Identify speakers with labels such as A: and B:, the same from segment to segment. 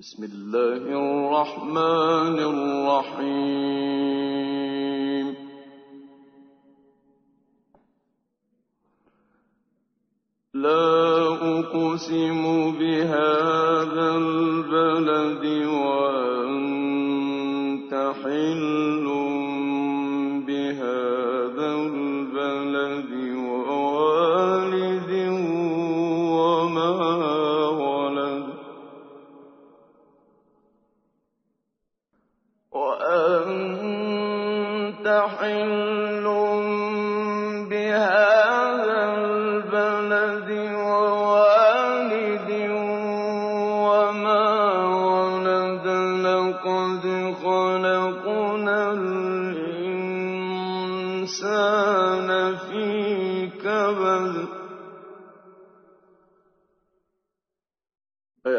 A: بسم الله الرحمن الرحيم. لا أقسم بهذا البلد وأنت حل بهذا البلد ووالد وما ولد لقد خلقنا الإنسان في كبد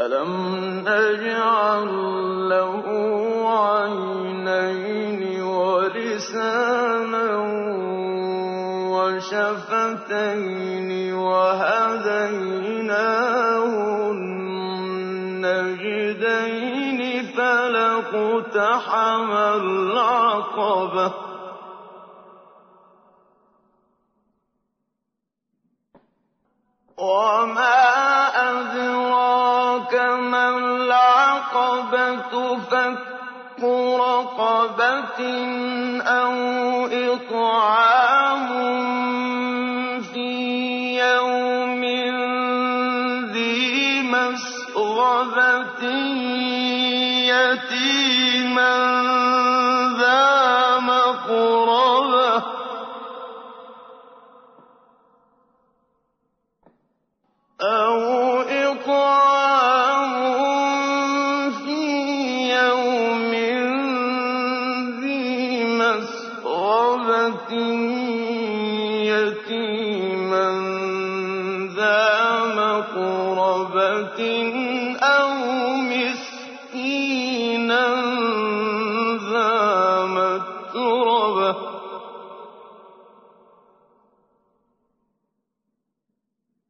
A: ألم نجعل له عينين ولسانا وشفتين وهديناه النجدين فلاقتحم العقبة وما أدراك فك رقبة أو إطعام مسغبة يتيما ذا مقربة أو مسكينا ذا متربة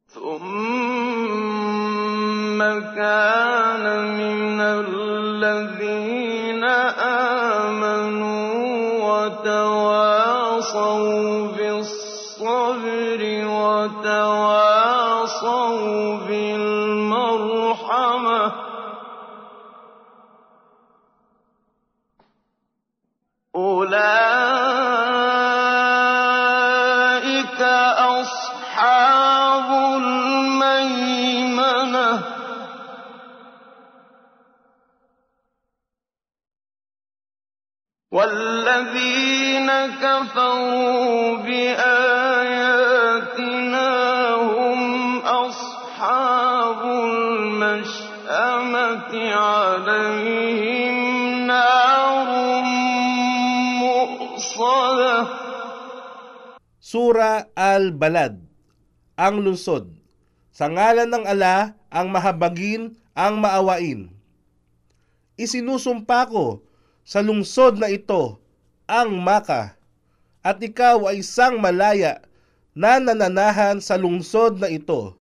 A: ثم كان بالصبر وتواصوا بالمرحمة. أولئك أصحاب الميمنة. والذين كفروا عليهم نار مؤصده
B: Sura Al-Balad, ang lungsod. Sa ngalan ng ala, ang mahabagin, ang maawain. Isinusumpa ko sa lungsod na ito, ang Maka, at ikaw ay isang malaya na nananahan sa lungsod na ito.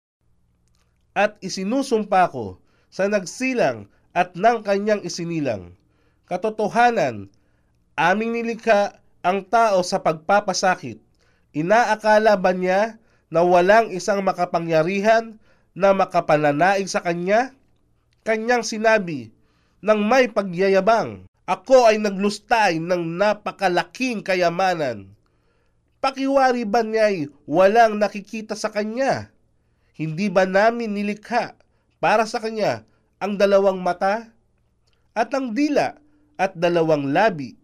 B: At isinusumpa ko sa nagsilang at ng kanyang isinilang. Katotohanan, aming nilikha ang tao sa pagpapasakit. Inaakala ba niya na walang isang makapangyarihan na makapananaig sa kanya? Kanyang sinabi, nang may pagyayabang, ako ay naglustay ng napakalaking kayamanan. Pakiwari ba niya'y walang nakikita sa kanya? Hindi ba namin nilikha para sa kanya ang dalawang mata at ang dila at dalawang labi?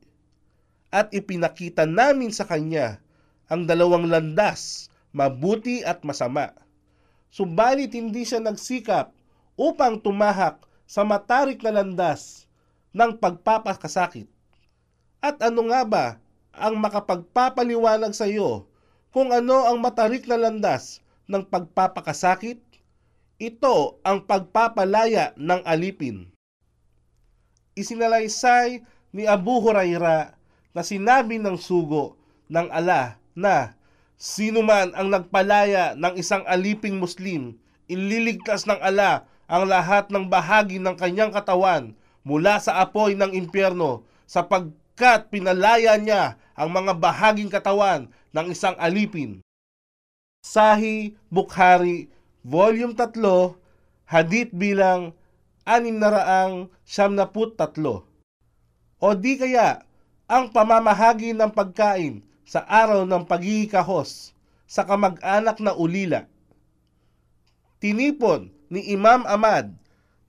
B: At ipinakita namin sa kanya ang dalawang landas, mabuti at masama. Subalit hindi siya nagsikap upang tumahak sa matarik na landas ng pagpapakasakit. At ano nga ba ang makapagpapaliwanag sa iyo kung ano ang matarik na landas ng pagpapakasakit? Ito ang pagpapalaya ng alipin. Isinalaysay ni Abu Huraira na sinabi ng sugo ng ala na sino man ang nagpalaya ng isang aliping Muslim, ililigtas ng ala ang lahat ng bahagi ng kanyang katawan mula sa apoy ng impyerno sapagkat pinalaya niya ang mga bahaging katawan ng isang alipin. Sahi Bukhari, Volume 3, Hadith bilang 673. O di kaya ang pamamahagi ng pagkain sa araw ng pagkikahos sa kamag-anak na ulila. Tinipon ni Imam Ahmad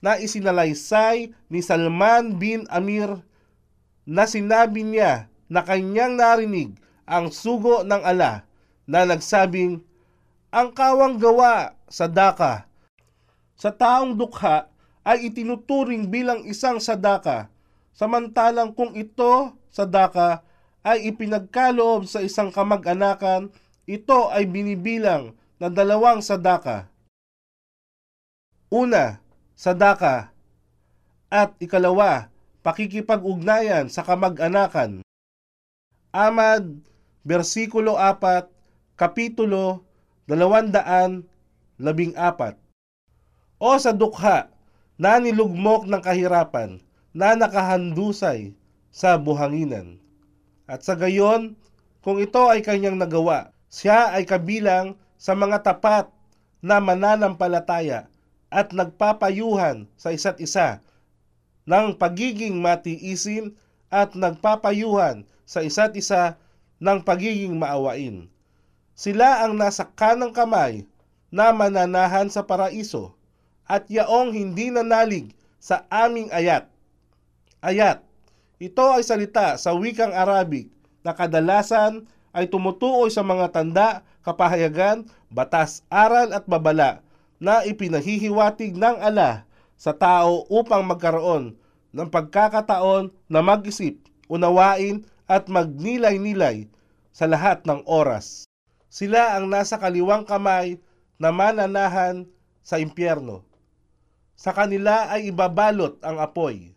B: na isinalaysay ni Salman bin Amir na sinabi niya na kanyang narinig ang sugo ng ala na nagsabing, ang kawang gawa sa daka sa taong dukha ay itinuturing bilang isang sadaka, samantalang kung ito, sadaka, ay ipinagkaloob sa isang kamag-anakan, ito ay binibilang na dalawang sadaka. Una, sadaka. At ikalawa, pakikipag-ugnayan sa kamag-anakan. Amad, versikulo 4, kapitulo 214. O sa dukha na nilugmok ng kahirapan na nakahandusay sa buhanginan. At sa gayon, kung ito ay kanyang nagawa, siya ay kabilang sa mga tapat na mananampalataya at nagpapayuhan sa isa't isa ng pagiging matiisin at nagpapayuhan sa isa't isa ng pagiging maawain. Sila ang nasa kanang kamay na mananahan sa paraiso at yaong hindi nanalig sa aming ayat. Ayat, ito ay salita sa wikang Arabic na kadalasan ay tumutuoy sa mga tanda, kapahayagan, batas, aral at babala na ipinahihiwatig ng ala sa tao upang magkaroon ng pagkakataon na mag-isip, unawain at magnilay-nilay sa lahat ng oras. Sila ang nasa kaliwang kamay na mananahan sa impyerno sa kanila ay ibabalot ang apoy.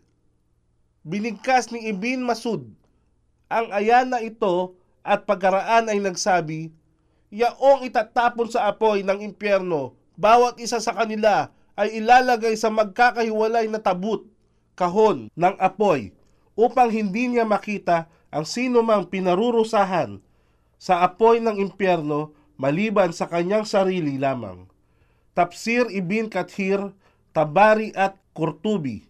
B: Binigkas ni Ibn Masud ang ayana ito at pagkaraan ay nagsabi, Yaong itatapon sa apoy ng impyerno, bawat isa sa kanila ay ilalagay sa magkakahiwalay na tabut, kahon ng apoy, upang hindi niya makita ang sino mang pinarurusahan sa apoy ng impyerno maliban sa kanyang sarili lamang. Tafsir Ibn Kathir Tabari at Kurtubi.